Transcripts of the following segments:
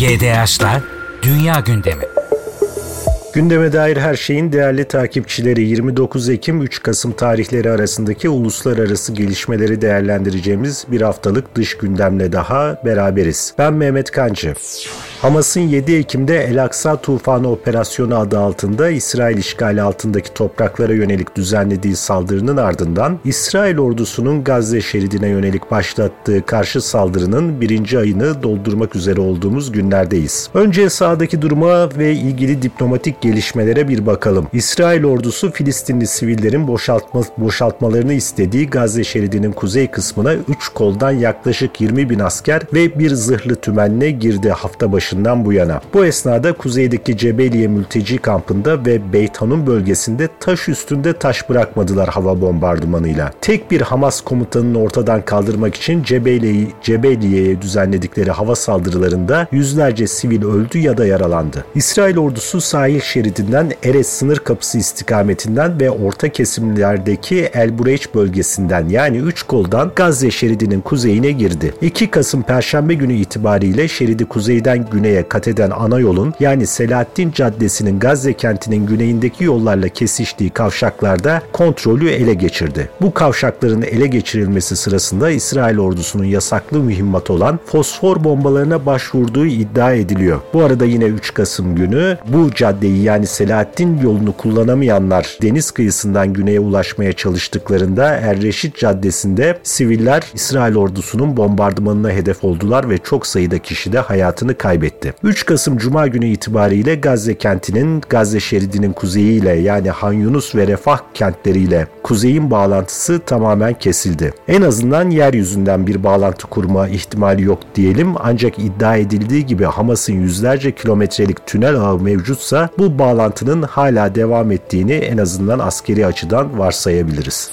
GDH'la Dünya Gündemi. Gündeme dair her şeyin değerli takipçileri 29 Ekim 3 Kasım tarihleri arasındaki uluslararası gelişmeleri değerlendireceğimiz bir haftalık dış gündemle daha beraberiz. Ben Mehmet Kancı. Hamas'ın 7 Ekim'de El Aksa Tufanı Operasyonu adı altında İsrail işgali altındaki topraklara yönelik düzenlediği saldırının ardından İsrail ordusunun Gazze şeridine yönelik başlattığı karşı saldırının birinci ayını doldurmak üzere olduğumuz günlerdeyiz. Önce sahadaki duruma ve ilgili diplomatik gelişmelere bir bakalım. İsrail ordusu Filistinli sivillerin boşaltma, boşaltmalarını istediği Gazze şeridinin kuzey kısmına 3 koldan yaklaşık 20 bin asker ve bir zırhlı tümenle girdi hafta başı başından bu yana. Bu esnada kuzeydeki Cebeliye mülteci kampında ve Beyt Hanun bölgesinde taş üstünde taş bırakmadılar hava bombardımanıyla. Tek bir Hamas komutanını ortadan kaldırmak için Cebeliye, Cebeliye'ye düzenledikleri hava saldırılarında yüzlerce sivil öldü ya da yaralandı. İsrail ordusu sahil şeridinden Erez sınır kapısı istikametinden ve orta kesimlerdeki El Bureyç bölgesinden yani 3 koldan Gazze şeridinin kuzeyine girdi. 2 Kasım Perşembe günü itibariyle şeridi kuzeyden güneye kat eden ana yolun yani Selahattin Caddesi'nin Gazze kentinin güneyindeki yollarla kesiştiği kavşaklarda kontrolü ele geçirdi. Bu kavşakların ele geçirilmesi sırasında İsrail ordusunun yasaklı mühimmat olan fosfor bombalarına başvurduğu iddia ediliyor. Bu arada yine 3 Kasım günü bu caddeyi yani Selahattin yolunu kullanamayanlar deniz kıyısından güneye ulaşmaya çalıştıklarında Erreşit Caddesi'nde siviller İsrail ordusunun bombardımanına hedef oldular ve çok sayıda kişi de hayatını kaybetti kaybetti. 3 Kasım Cuma günü itibariyle Gazze kentinin Gazze şeridinin kuzeyiyle yani Han Yunus ve Refah kentleriyle kuzeyin bağlantısı tamamen kesildi. En azından yeryüzünden bir bağlantı kurma ihtimali yok diyelim ancak iddia edildiği gibi Hamas'ın yüzlerce kilometrelik tünel ağı mevcutsa bu bağlantının hala devam ettiğini en azından askeri açıdan varsayabiliriz.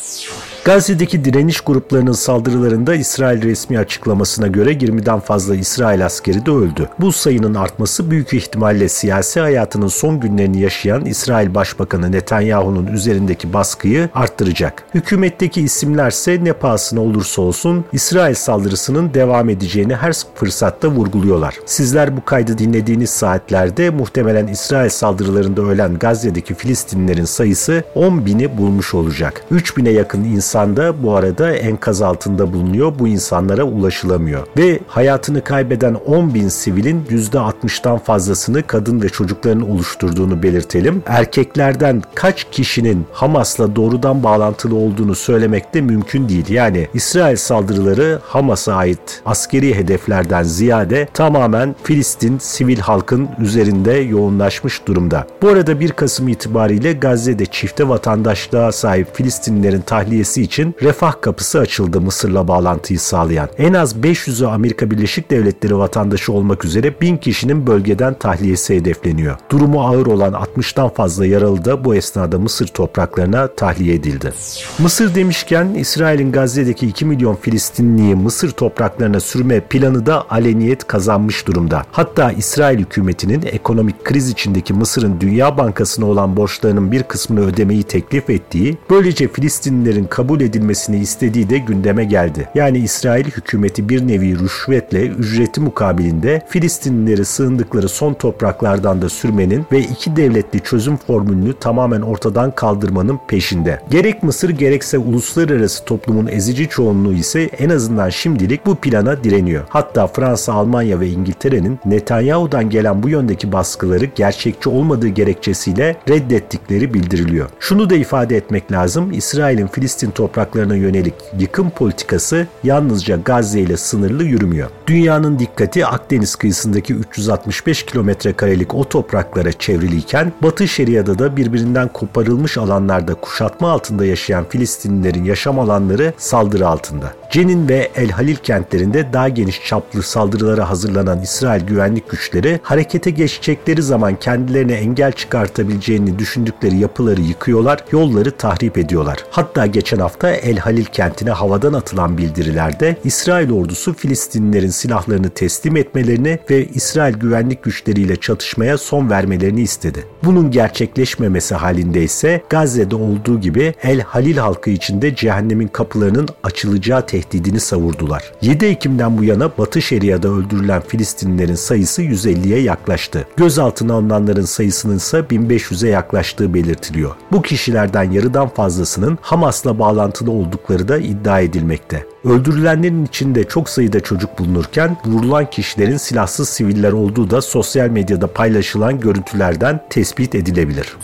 Gazze'deki direniş gruplarının saldırılarında İsrail resmi açıklamasına göre 20'den fazla İsrail askeri de öldü. Bu sayının artması büyük ihtimalle siyasi hayatının son günlerini yaşayan İsrail Başbakanı Netanyahu'nun üzerindeki baskıyı arttıracak. Hükümetteki isimlerse ne pahasına olursa olsun İsrail saldırısının devam edeceğini her fırsatta vurguluyorlar. Sizler bu kaydı dinlediğiniz saatlerde muhtemelen İsrail saldırılarında ölen Gazze'deki Filistinlilerin sayısı 10 bini bulmuş olacak. 3 bine yakın insan insan da bu arada enkaz altında bulunuyor. Bu insanlara ulaşılamıyor. Ve hayatını kaybeden 10 bin sivilin %60'dan fazlasını kadın ve çocukların oluşturduğunu belirtelim. Erkeklerden kaç kişinin Hamas'la doğrudan bağlantılı olduğunu söylemek de mümkün değil. Yani İsrail saldırıları Hamas'a ait askeri hedeflerden ziyade tamamen Filistin sivil halkın üzerinde yoğunlaşmış durumda. Bu arada 1 Kasım itibariyle Gazze'de çifte vatandaşlığa sahip Filistinlilerin tahliyesi için refah kapısı açıldı Mısır'la bağlantıyı sağlayan. En az 500'ü Amerika Birleşik Devletleri vatandaşı olmak üzere 1000 kişinin bölgeden tahliyesi hedefleniyor. Durumu ağır olan 60'tan fazla yaralı da bu esnada Mısır topraklarına tahliye edildi. Mısır demişken İsrail'in Gazze'deki 2 milyon Filistinliyi Mısır topraklarına sürme planı da aleniyet kazanmış durumda. Hatta İsrail hükümetinin ekonomik kriz içindeki Mısır'ın Dünya Bankası'na olan borçlarının bir kısmını ödemeyi teklif ettiği, böylece Filistinlilerin kabul kabul edilmesini istediği de gündeme geldi. Yani İsrail hükümeti bir nevi rüşvetle ücreti mukabilinde Filistinlileri sığındıkları son topraklardan da sürmenin ve iki devletli çözüm formülünü tamamen ortadan kaldırmanın peşinde. Gerek Mısır gerekse uluslararası toplumun ezici çoğunluğu ise en azından şimdilik bu plana direniyor. Hatta Fransa, Almanya ve İngiltere'nin Netanyahu'dan gelen bu yöndeki baskıları gerçekçi olmadığı gerekçesiyle reddettikleri bildiriliyor. Şunu da ifade etmek lazım. İsrail'in Filistin topraklarına yönelik yıkım politikası yalnızca Gazze ile sınırlı yürümüyor. Dünyanın dikkati Akdeniz kıyısındaki 365 kilometre karelik o topraklara çevriliyken Batı Şeria'da da birbirinden koparılmış alanlarda kuşatma altında yaşayan Filistinlilerin yaşam alanları saldırı altında. Cenin ve El Halil kentlerinde daha geniş çaplı saldırılara hazırlanan İsrail güvenlik güçleri harekete geçecekleri zaman kendilerine engel çıkartabileceğini düşündükleri yapıları yıkıyorlar, yolları tahrip ediyorlar. Hatta geçen hafta El Halil kentine havadan atılan bildirilerde İsrail ordusu Filistinlilerin silahlarını teslim etmelerini ve İsrail güvenlik güçleriyle çatışmaya son vermelerini istedi. Bunun gerçekleşmemesi halinde ise Gazze'de olduğu gibi El Halil halkı içinde cehennemin kapılarının açılacağı tehdit tehdidini savurdular. 7 Ekim'den bu yana Batı Şeria'da öldürülen Filistinlilerin sayısı 150'ye yaklaştı. Gözaltına alınanların sayısının ise 1500'e yaklaştığı belirtiliyor. Bu kişilerden yarıdan fazlasının Hamas'la bağlantılı oldukları da iddia edilmekte. Öldürülenlerin içinde çok sayıda çocuk bulunurken vurulan kişilerin silahsız siviller olduğu da sosyal medyada paylaşılan görüntülerden tespit edilebilir.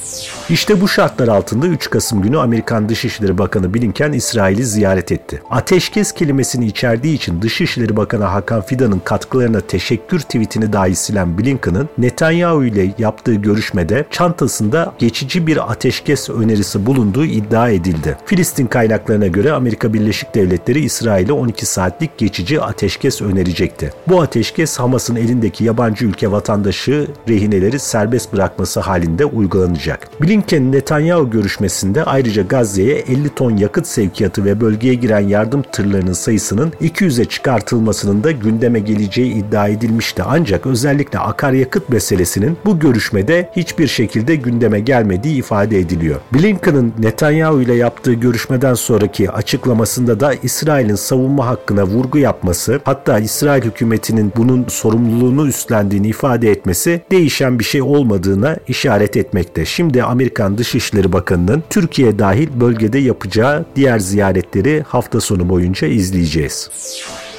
İşte bu şartlar altında 3 Kasım günü Amerikan Dışişleri Bakanı Blinken İsrail'i ziyaret etti. Ateşkes kelimesini içerdiği için Dışişleri Bakanı Hakan Fidan'ın katkılarına teşekkür tweetini dahi silen Blinken'ın Netanyahu ile yaptığı görüşmede çantasında geçici bir ateşkes önerisi bulunduğu iddia edildi. Filistin kaynaklarına göre Amerika Birleşik Devletleri İsrail'e 12 saatlik geçici ateşkes önerecekti. Bu ateşkes Hamas'ın elindeki yabancı ülke vatandaşı rehineleri serbest bırakması halinde uygulanacak. Blinken Netanyahu görüşmesinde ayrıca Gazze'ye 50 ton yakıt sevkiyatı ve bölgeye giren yardım tırlarının sayısının 200'e çıkartılmasının da gündeme geleceği iddia edilmişti. Ancak özellikle akaryakıt meselesinin bu görüşmede hiçbir şekilde gündeme gelmediği ifade ediliyor. Blinken'ın Netanyahu ile yaptığı görüşmeden sonraki açıklamasında da İsrail'in savunma hakkına vurgu yapması, hatta İsrail hükümetinin bunun sorumluluğunu üstlendiğini ifade etmesi değişen bir şey olmadığına işaret etmekte. Şimdi Amerikan Dışişleri Bakanı'nın Türkiye dahil bölgede yapacağı diğer ziyaretleri hafta sonu boyunca izleyeceğiz.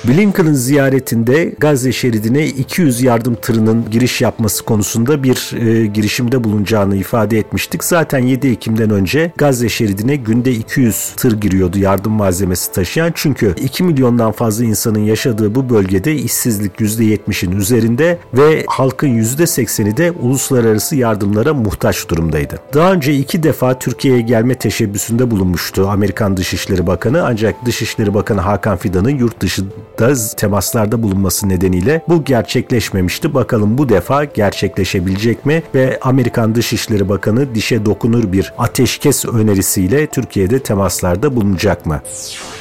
Blinken'ın ziyaretinde Gazze şeridine 200 yardım tırının giriş yapması konusunda bir e, girişimde bulunacağını ifade etmiştik. Zaten 7 Ekim'den önce Gazze şeridine günde 200 tır giriyordu yardım malzemesi taşıyan. Çünkü 2 milyondan fazla insanın yaşadığı bu bölgede işsizlik %70'in üzerinde ve halkın %80'i de uluslararası yardımlara muhtaç durumdaydı. Daha önce iki defa Türkiye'ye gelme teşebbüsünde bulunmuştu Amerikan Dışişleri Bakanı ancak Dışişleri Bakanı Hakan Fidan'ın yurt dışı da temaslarda bulunması nedeniyle bu gerçekleşmemişti. Bakalım bu defa gerçekleşebilecek mi ve Amerikan Dışişleri Bakanı dişe dokunur bir ateşkes önerisiyle Türkiye'de temaslarda bulunacak mı?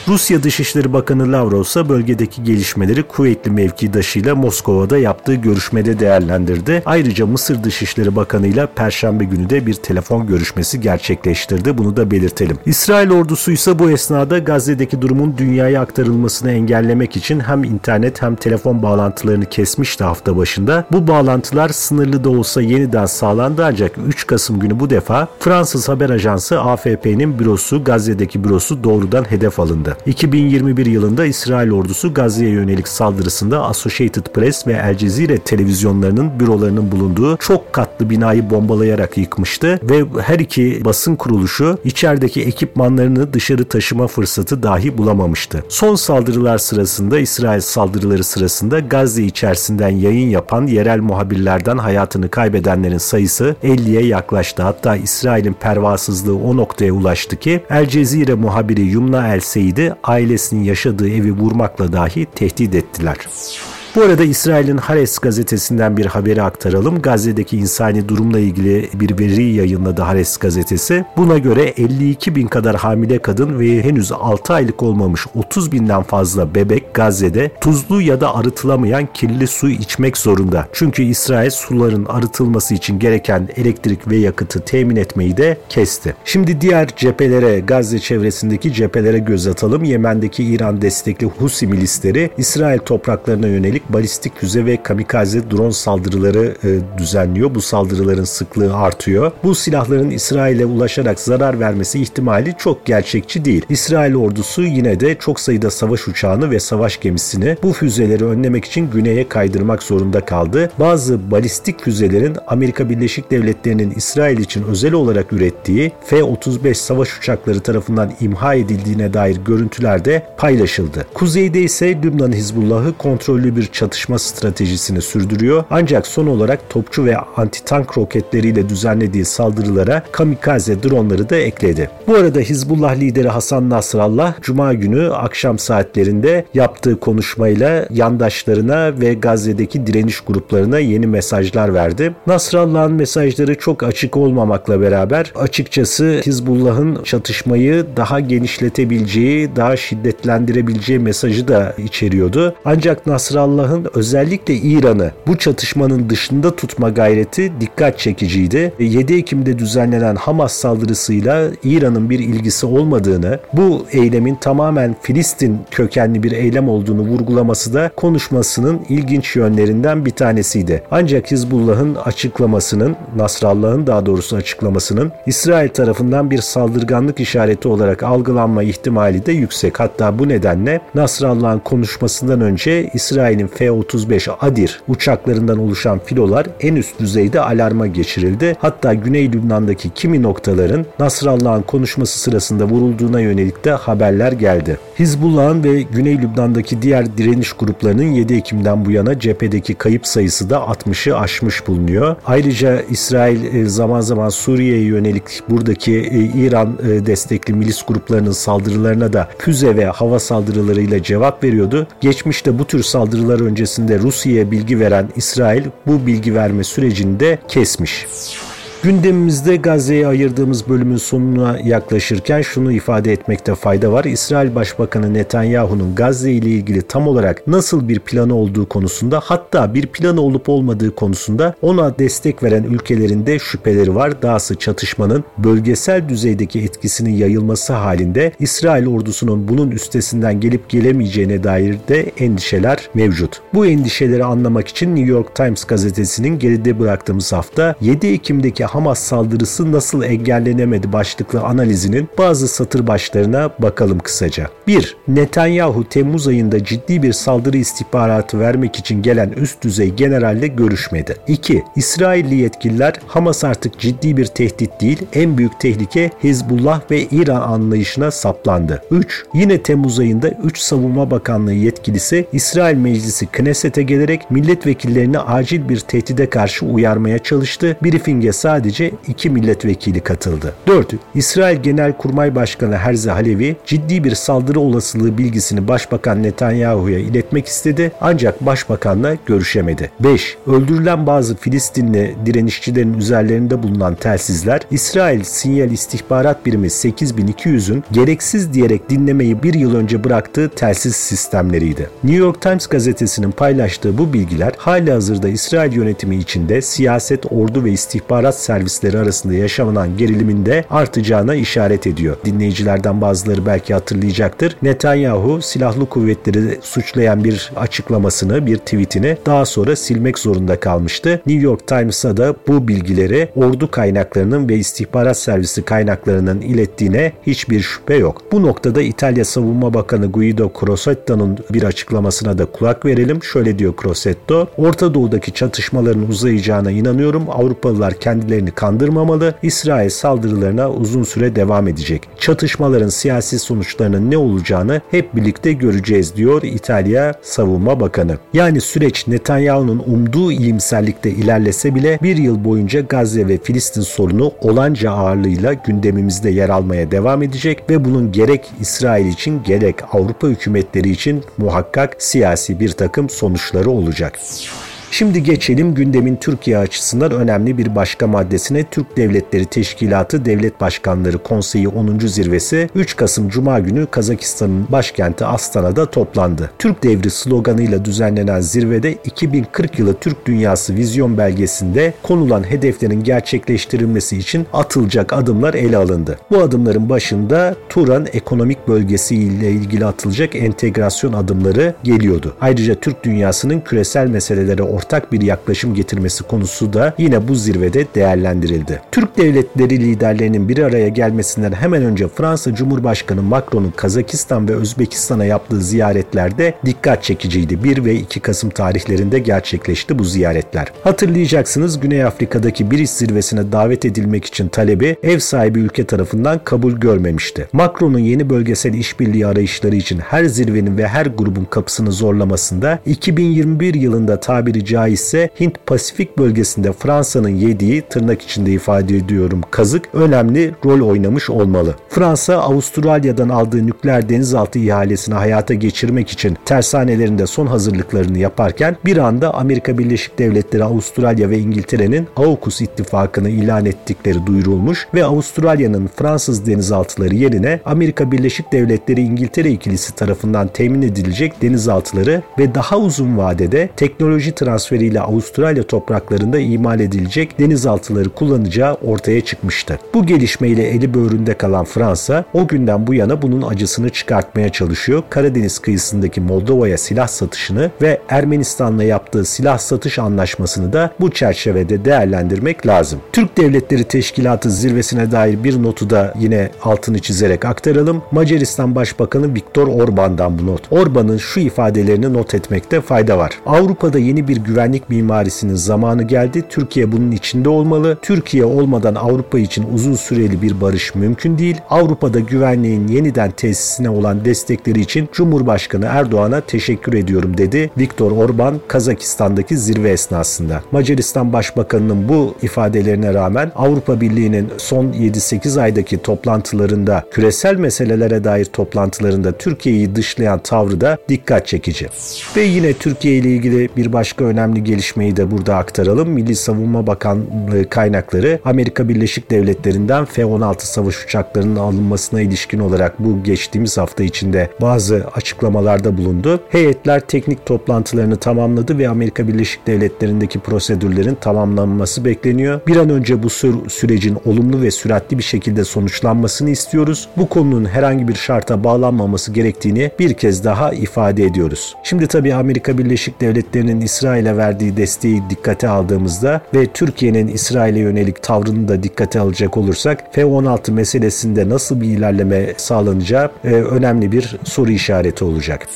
Rusya Dışişleri Bakanı Lavrov ise bölgedeki gelişmeleri Kuveytli mevkidaşıyla Moskova'da yaptığı görüşmede değerlendirdi. Ayrıca Mısır Dışişleri Bakanı ile Perşembe günü de bir telefon görüşmesi gerçekleştirdi. Bunu da belirtelim. İsrail ordusu ise bu esnada Gazze'deki durumun dünyaya aktarılmasını engellemek için hem internet hem telefon bağlantılarını kesmişti hafta başında. Bu bağlantılar sınırlı da olsa yeniden sağlandı ancak 3 Kasım günü bu defa Fransız haber ajansı AFP'nin bürosu Gazze'deki bürosu doğrudan hedef alındı. 2021 yılında İsrail ordusu Gazze'ye yönelik saldırısında Associated Press ve El Cezire televizyonlarının bürolarının bulunduğu çok katlı binayı bombalayarak yıkmıştı ve her iki basın kuruluşu içerideki ekipmanlarını dışarı taşıma fırsatı dahi bulamamıştı. Son saldırılar sırasında İsrail saldırıları sırasında Gazze içerisinden yayın yapan yerel muhabirlerden hayatını kaybedenlerin sayısı 50'ye yaklaştı. Hatta İsrail'in pervasızlığı o noktaya ulaştı ki El Cezire muhabiri Yumna El Seyid'i ailesinin yaşadığı evi vurmakla dahi tehdit ettiler. Bu arada İsrail'in Haaretz gazetesinden bir haberi aktaralım. Gazze'deki insani durumla ilgili bir veri yayınladı Haaretz gazetesi. Buna göre 52 bin kadar hamile kadın ve henüz 6 aylık olmamış 30 binden fazla bebek Gazze'de tuzlu ya da arıtılamayan kirli su içmek zorunda. Çünkü İsrail suların arıtılması için gereken elektrik ve yakıtı temin etmeyi de kesti. Şimdi diğer cephelere, Gazze çevresindeki cephelere göz atalım. Yemen'deki İran destekli Husi milisleri İsrail topraklarına yönelik balistik füze ve kamikaze drone saldırıları e, düzenliyor. Bu saldırıların sıklığı artıyor. Bu silahların İsrail'e ulaşarak zarar vermesi ihtimali çok gerçekçi değil. İsrail ordusu yine de çok sayıda savaş uçağını ve savaş gemisini bu füzeleri önlemek için güneye kaydırmak zorunda kaldı. Bazı balistik füzelerin Amerika Birleşik Devletleri'nin İsrail için özel olarak ürettiği F-35 savaş uçakları tarafından imha edildiğine dair görüntüler de paylaşıldı. Kuzeyde ise Lübnan Hizbullah'ı kontrollü bir çatışma stratejisini sürdürüyor. Ancak son olarak topçu ve anti-tank roketleriyle düzenlediği saldırılara kamikaze dronları da ekledi. Bu arada Hizbullah lideri Hasan Nasrallah Cuma günü akşam saatlerinde yaptığı konuşmayla yandaşlarına ve Gazze'deki direniş gruplarına yeni mesajlar verdi. Nasrallah'ın mesajları çok açık olmamakla beraber açıkçası Hizbullah'ın çatışmayı daha genişletebileceği, daha şiddetlendirebileceği mesajı da içeriyordu. Ancak Nasrallah Nasrallah'ın özellikle İran'ı bu çatışmanın dışında tutma gayreti dikkat çekiciydi. 7 Ekim'de düzenlenen Hamas saldırısıyla İran'ın bir ilgisi olmadığını, bu eylemin tamamen Filistin kökenli bir eylem olduğunu vurgulaması da konuşmasının ilginç yönlerinden bir tanesiydi. Ancak Hizbullah'ın açıklamasının, Nasrallah'ın daha doğrusu açıklamasının İsrail tarafından bir saldırganlık işareti olarak algılanma ihtimali de yüksek. Hatta bu nedenle Nasrallah'ın konuşmasından önce İsrail'in F-35 Adir uçaklarından oluşan filolar en üst düzeyde alarma geçirildi. Hatta Güney Lübnan'daki kimi noktaların Nasrallah'ın konuşması sırasında vurulduğuna yönelik de haberler geldi. Hizbullah'ın ve Güney Lübnan'daki diğer direniş gruplarının 7 Ekim'den bu yana cephedeki kayıp sayısı da 60'ı aşmış bulunuyor. Ayrıca İsrail e, zaman zaman Suriye'ye yönelik buradaki e, İran e, destekli milis gruplarının saldırılarına da füze ve hava saldırılarıyla cevap veriyordu. Geçmişte bu tür saldırılar öncesinde Rusya'ya bilgi veren İsrail bu bilgi verme sürecini de kesmiş. Gündemimizde Gazze'ye ayırdığımız bölümün sonuna yaklaşırken şunu ifade etmekte fayda var. İsrail Başbakanı Netanyahu'nun Gazze ile ilgili tam olarak nasıl bir planı olduğu konusunda hatta bir planı olup olmadığı konusunda ona destek veren ülkelerin de şüpheleri var. Dahası çatışmanın bölgesel düzeydeki etkisinin yayılması halinde İsrail ordusunun bunun üstesinden gelip gelemeyeceğine dair de endişeler mevcut. Bu endişeleri anlamak için New York Times gazetesinin geride bıraktığımız hafta 7 Ekim'deki Hamas saldırısı nasıl engellenemedi başlıklı analizinin bazı satır başlarına bakalım kısaca. 1. Netanyahu Temmuz ayında ciddi bir saldırı istihbaratı vermek için gelen üst düzey generalle görüşmedi. 2. İsrailli yetkililer Hamas artık ciddi bir tehdit değil, en büyük tehlike Hizbullah ve İran anlayışına saplandı. 3. Yine Temmuz ayında 3 Savunma Bakanlığı yetkilisi İsrail Meclisi Knesset'e gelerek milletvekillerini acil bir tehdide karşı uyarmaya çalıştı. Briefing'e sadece sadece iki milletvekili katıldı. 4. İsrail Genelkurmay Başkanı Herzi Halevi ciddi bir saldırı olasılığı bilgisini Başbakan Netanyahu'ya iletmek istedi ancak Başbakanla görüşemedi. 5. Öldürülen bazı Filistinli direnişçilerin üzerlerinde bulunan telsizler İsrail Sinyal İstihbarat Birimi 8200'ün gereksiz diyerek dinlemeyi bir yıl önce bıraktığı telsiz sistemleriydi. New York Times gazetesinin paylaştığı bu bilgiler hali hazırda İsrail yönetimi içinde siyaset, ordu ve istihbarat servisleri arasında yaşanan gerilimin de artacağına işaret ediyor. Dinleyicilerden bazıları belki hatırlayacaktır. Netanyahu silahlı kuvvetleri suçlayan bir açıklamasını, bir tweetini daha sonra silmek zorunda kalmıştı. New York Times'a da bu bilgileri ordu kaynaklarının ve istihbarat servisi kaynaklarının ilettiğine hiçbir şüphe yok. Bu noktada İtalya Savunma Bakanı Guido Crosetto'nun bir açıklamasına da kulak verelim. Şöyle diyor Crosetto, Orta Doğu'daki çatışmaların uzayacağına inanıyorum. Avrupalılar kendilerini kendilerini kandırmamalı, İsrail saldırılarına uzun süre devam edecek. Çatışmaların siyasi sonuçlarının ne olacağını hep birlikte göreceğiz diyor İtalya Savunma Bakanı. Yani süreç Netanyahu'nun umduğu iyimserlikte ilerlese bile bir yıl boyunca Gazze ve Filistin sorunu olanca ağırlığıyla gündemimizde yer almaya devam edecek ve bunun gerek İsrail için gerek Avrupa hükümetleri için muhakkak siyasi bir takım sonuçları olacak. Şimdi geçelim gündemin Türkiye açısından önemli bir başka maddesine Türk Devletleri Teşkilatı Devlet Başkanları Konseyi 10. Zirvesi 3 Kasım Cuma günü Kazakistan'ın başkenti Astana'da toplandı. Türk Devri sloganıyla düzenlenen zirvede 2040 yılı Türk Dünyası Vizyon Belgesi'nde konulan hedeflerin gerçekleştirilmesi için atılacak adımlar ele alındı. Bu adımların başında Turan ekonomik bölgesi ile ilgili atılacak entegrasyon adımları geliyordu. Ayrıca Türk dünyasının küresel meselelere ortak ortak bir yaklaşım getirmesi konusu da yine bu zirvede değerlendirildi. Türk devletleri liderlerinin bir araya gelmesinden hemen önce Fransa Cumhurbaşkanı Macron'un Kazakistan ve Özbekistan'a yaptığı ziyaretlerde dikkat çekiciydi. 1 ve 2 Kasım tarihlerinde gerçekleşti bu ziyaretler. Hatırlayacaksınız Güney Afrika'daki bir iş zirvesine davet edilmek için talebi ev sahibi ülke tarafından kabul görmemişti. Macron'un yeni bölgesel işbirliği arayışları için her zirvenin ve her grubun kapısını zorlamasında 2021 yılında tabiri caizse Hint-Pasifik bölgesinde Fransa'nın yediği tırnak içinde ifade ediyorum kazık önemli rol oynamış olmalı. Fransa Avustralya'dan aldığı nükleer denizaltı ihalesini hayata geçirmek için tersanelerinde son hazırlıklarını yaparken bir anda Amerika Birleşik Devletleri, Avustralya ve İngiltere'nin AUKUS ittifakını ilan ettikleri duyurulmuş ve Avustralya'nın Fransız denizaltıları yerine Amerika Birleşik Devletleri İngiltere ikilisi tarafından temin edilecek denizaltıları ve daha uzun vadede teknoloji transferiyle Avustralya topraklarında imal edilecek denizaltıları kullanacağı ortaya çıkmıştı. Bu gelişmeyle eli böğründe kalan Fransa o günden bu yana bunun acısını çıkartmaya çalışıyor. Karadeniz kıyısındaki Moldova'ya silah satışını ve Ermenistan'la yaptığı silah satış anlaşmasını da bu çerçevede değerlendirmek lazım. Türk Devletleri Teşkilatı zirvesine dair bir notu da yine altını çizerek aktaralım. Macaristan Başbakanı Viktor Orban'dan bu not. Orban'ın şu ifadelerini not etmekte fayda var. Avrupa'da yeni bir güvenlik mimarisinin zamanı geldi. Türkiye bunun içinde olmalı. Türkiye olmadan Avrupa için uzun süreli bir barış mümkün değil. Avrupa'da güvenliğin yeniden tesisine olan destekleri için Cumhurbaşkanı Erdoğan'a teşekkür ediyorum dedi Viktor Orban Kazakistan'daki zirve esnasında. Macaristan Başbakanı'nın bu ifadelerine rağmen Avrupa Birliği'nin son 7-8 aydaki toplantılarında küresel meselelere dair toplantılarında Türkiye'yi dışlayan tavrı da dikkat çekici. Ve yine Türkiye ile ilgili bir başka önemli gelişmeyi de burada aktaralım. Milli Savunma Bakanlığı kaynakları Amerika Birleşik Devletleri'nden F-16 savaş uçaklarının alınmasına ilişkin olarak bu geçtiğimiz hafta içinde bazı açıklamalarda bulundu. Heyetler teknik toplantılarını tamamladı ve Amerika Birleşik Devletleri'ndeki prosedürlerin tamamlanması bekleniyor. Bir an önce bu sü- sürecin olumlu ve süratli bir şekilde sonuçlanmasını istiyoruz. Bu konunun herhangi bir şarta bağlanmaması gerektiğini bir kez daha ifade ediyoruz. Şimdi tabii Amerika Birleşik Devletleri'nin İsrail'e verdiği desteği dikkate aldığımızda ve Türkiye'nin İsrail'e yönelik tavrını da dikkate alacak olursak F-16 meselesinde nasıl bir ilerleme sağlanacağı e, önemli bir soru işareti olacak.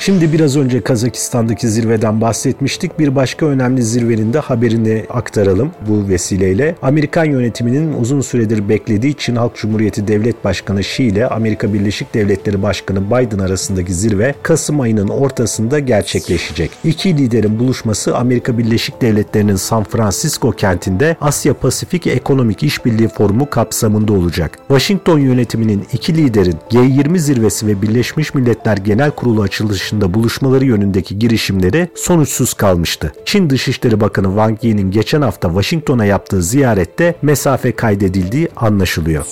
Şimdi biraz önce Kazakistan'daki zirveden bahsetmiştik. Bir başka önemli zirvenin de haberini aktaralım bu vesileyle. Amerikan yönetiminin uzun süredir beklediği Çin Halk Cumhuriyeti Devlet Başkanı Xi ile Amerika Birleşik Devletleri Başkanı Biden arasındaki zirve Kasım ayının ortasında gerçekleşecek. İki liderin buluşması Amerika Birleşik Devletleri'nin San Francisco kentinde Asya Pasifik Ekonomik İşbirliği Forumu kapsamında olacak. Washington yönetiminin iki liderin G20 zirvesi ve Birleşmiş Milletler Genel Kurulu açılışında buluşmaları yönündeki girişimleri sonuçsuz kalmıştı. Çin Dışişleri Bakanı Wang Yi'nin geçen hafta Washington'a yaptığı ziyarette mesafe kaydedildiği anlaşılıyor.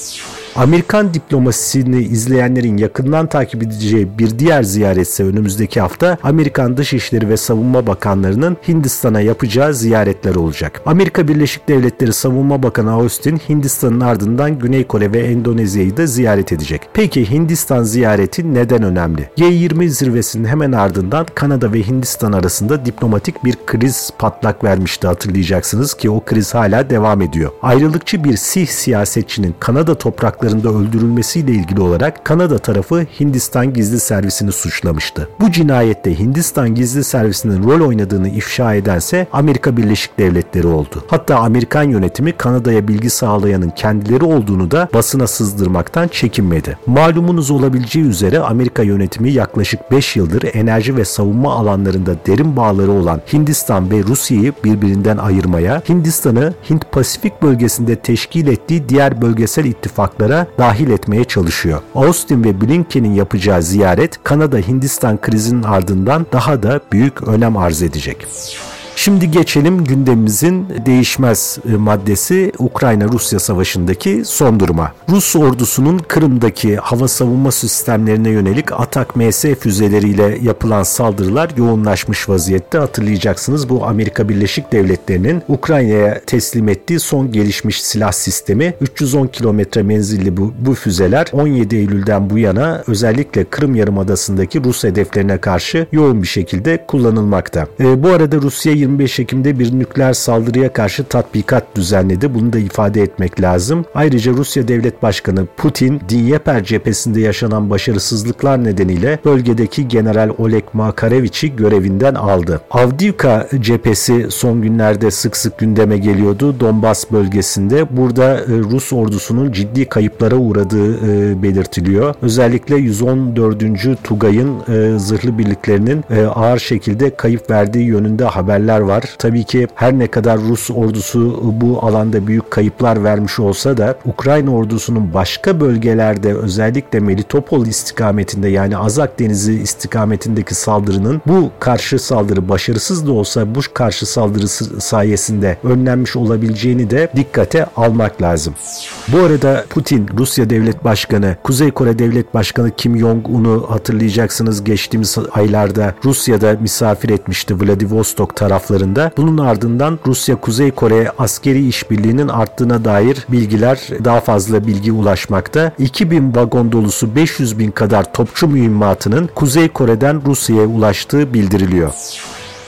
Amerikan diplomasisini izleyenlerin yakından takip edeceği bir diğer ziyaretse önümüzdeki hafta Amerikan Dışişleri ve Savunma Bakanlarının Hindistan'a yapacağı ziyaretler olacak. Amerika Birleşik Devletleri Savunma Bakanı Austin Hindistan'ın ardından Güney Kore ve Endonezya'yı da ziyaret edecek. Peki Hindistan ziyareti neden önemli? G20 zirvesinin hemen ardından Kanada ve Hindistan arasında diplomatik bir kriz patlak vermişti hatırlayacaksınız ki o kriz hala devam ediyor. Ayrılıkçı bir Sih siyasetçinin Kanada toprakları saldırılarında öldürülmesiyle ilgili olarak Kanada tarafı Hindistan gizli servisini suçlamıştı. Bu cinayette Hindistan gizli servisinin rol oynadığını ifşa edense Amerika Birleşik Devletleri oldu. Hatta Amerikan yönetimi Kanada'ya bilgi sağlayanın kendileri olduğunu da basına sızdırmaktan çekinmedi. Malumunuz olabileceği üzere Amerika yönetimi yaklaşık 5 yıldır enerji ve savunma alanlarında derin bağları olan Hindistan ve Rusya'yı birbirinden ayırmaya, Hindistan'ı Hint-Pasifik bölgesinde teşkil ettiği diğer bölgesel ittifaklara dahil etmeye çalışıyor. Austin ve Blinken'in yapacağı ziyaret Kanada-Hindistan krizinin ardından daha da büyük önem arz edecek. Şimdi geçelim gündemimizin değişmez e, maddesi Ukrayna-Rusya savaşındaki son duruma. Rus ordusunun Kırım'daki hava savunma sistemlerine yönelik Atak MS füzeleriyle yapılan saldırılar yoğunlaşmış vaziyette. Hatırlayacaksınız bu Amerika Birleşik Devletleri'nin Ukrayna'ya teslim ettiği son gelişmiş silah sistemi. 310 kilometre menzilli bu, bu füzeler 17 Eylül'den bu yana özellikle Kırım Yarımadası'ndaki Rus hedeflerine karşı yoğun bir şekilde kullanılmakta. E, bu arada Rusya 25 Ekim'de bir nükleer saldırıya karşı tatbikat düzenledi. Bunu da ifade etmek lazım. Ayrıca Rusya Devlet Başkanı Putin, Dnieper cephesinde yaşanan başarısızlıklar nedeniyle bölgedeki General Oleg Makarevich'i görevinden aldı. Avdiivka cephesi son günlerde sık sık gündeme geliyordu. Donbas bölgesinde. Burada e, Rus ordusunun ciddi kayıplara uğradığı e, belirtiliyor. Özellikle 114. Tugay'ın e, zırhlı birliklerinin ağır şekilde kayıp verdiği yönünde haberler var. Tabii ki her ne kadar Rus ordusu bu alanda büyük kayıplar vermiş olsa da Ukrayna ordusunun başka bölgelerde özellikle Melitopol istikametinde yani Azak Denizi istikametindeki saldırının bu karşı saldırı başarısız da olsa bu karşı saldırısı sayesinde önlenmiş olabileceğini de dikkate almak lazım. Bu arada Putin, Rusya Devlet Başkanı, Kuzey Kore Devlet Başkanı Kim Jong-un'u hatırlayacaksınız geçtiğimiz aylarda Rusya'da misafir etmişti Vladivostok taraflarında. Bunun ardından Rusya-Kuzey Kore askeri işbirliğinin arttığına dair bilgiler daha fazla bilgi ulaşmakta. 2000 vagon dolusu 500 bin kadar topçu mühimmatının Kuzey Kore'den Rusya'ya ulaştığı bildiriliyor.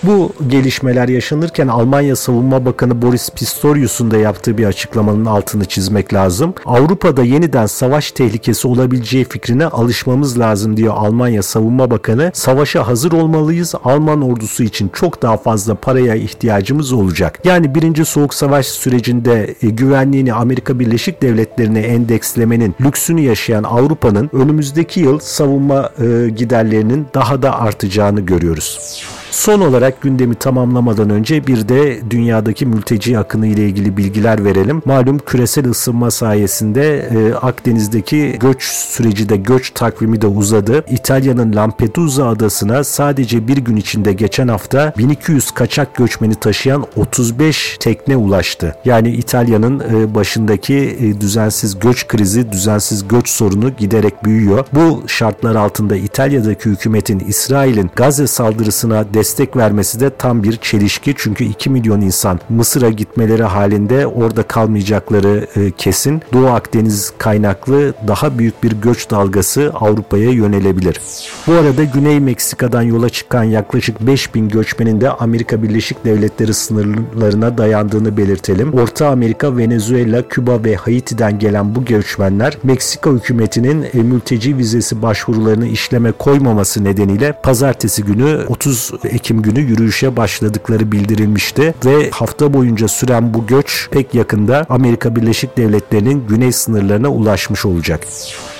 Bu gelişmeler yaşanırken Almanya Savunma Bakanı Boris Pistorius'un da yaptığı bir açıklamanın altını çizmek lazım. Avrupa'da yeniden savaş tehlikesi olabileceği fikrine alışmamız lazım diyor Almanya Savunma Bakanı. Savaşa hazır olmalıyız. Alman ordusu için çok daha fazla paraya ihtiyacımız olacak. Yani birinci soğuk savaş sürecinde e, güvenliğini Amerika Birleşik Devletleri'ne endekslemenin lüksünü yaşayan Avrupa'nın önümüzdeki yıl savunma e, giderlerinin daha da artacağını görüyoruz. Son olarak gündemi tamamlamadan önce bir de dünyadaki mülteci akını ile ilgili bilgiler verelim. Malum küresel ısınma sayesinde e, Akdeniz'deki göç süreci de göç takvimi de uzadı. İtalya'nın Lampedusa adasına sadece bir gün içinde geçen hafta 1200 kaçak göçmeni taşıyan 35 tekne ulaştı. Yani İtalya'nın e, başındaki e, düzensiz göç krizi, düzensiz göç sorunu giderek büyüyor. Bu şartlar altında İtalya'daki hükümetin İsrail'in Gazze saldırısına destek vermesi de tam bir çelişki. Çünkü 2 milyon insan Mısır'a gitmeleri halinde orada kalmayacakları e, kesin. Doğu Akdeniz kaynaklı daha büyük bir göç dalgası Avrupa'ya yönelebilir. Bu arada Güney Meksika'dan yola çıkan yaklaşık 5000 göçmenin de Amerika Birleşik Devletleri sınırlarına dayandığını belirtelim. Orta Amerika, Venezuela, Küba ve Haiti'den gelen bu göçmenler Meksika hükümetinin e, mülteci vizesi başvurularını işleme koymaması nedeniyle pazartesi günü 30 Ekim günü yürüyüşe başladıkları bildirilmişti ve hafta boyunca süren bu göç pek yakında Amerika Birleşik Devletleri'nin güney sınırlarına ulaşmış olacak.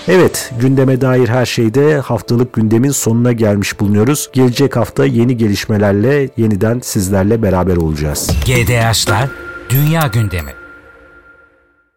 Evet, gündeme dair her şeyde haftalık gündemin sonuna gelmiş bulunuyoruz. Gelecek hafta yeni gelişmelerle yeniden sizlerle beraber olacağız. GDH'lar Dünya Gündemi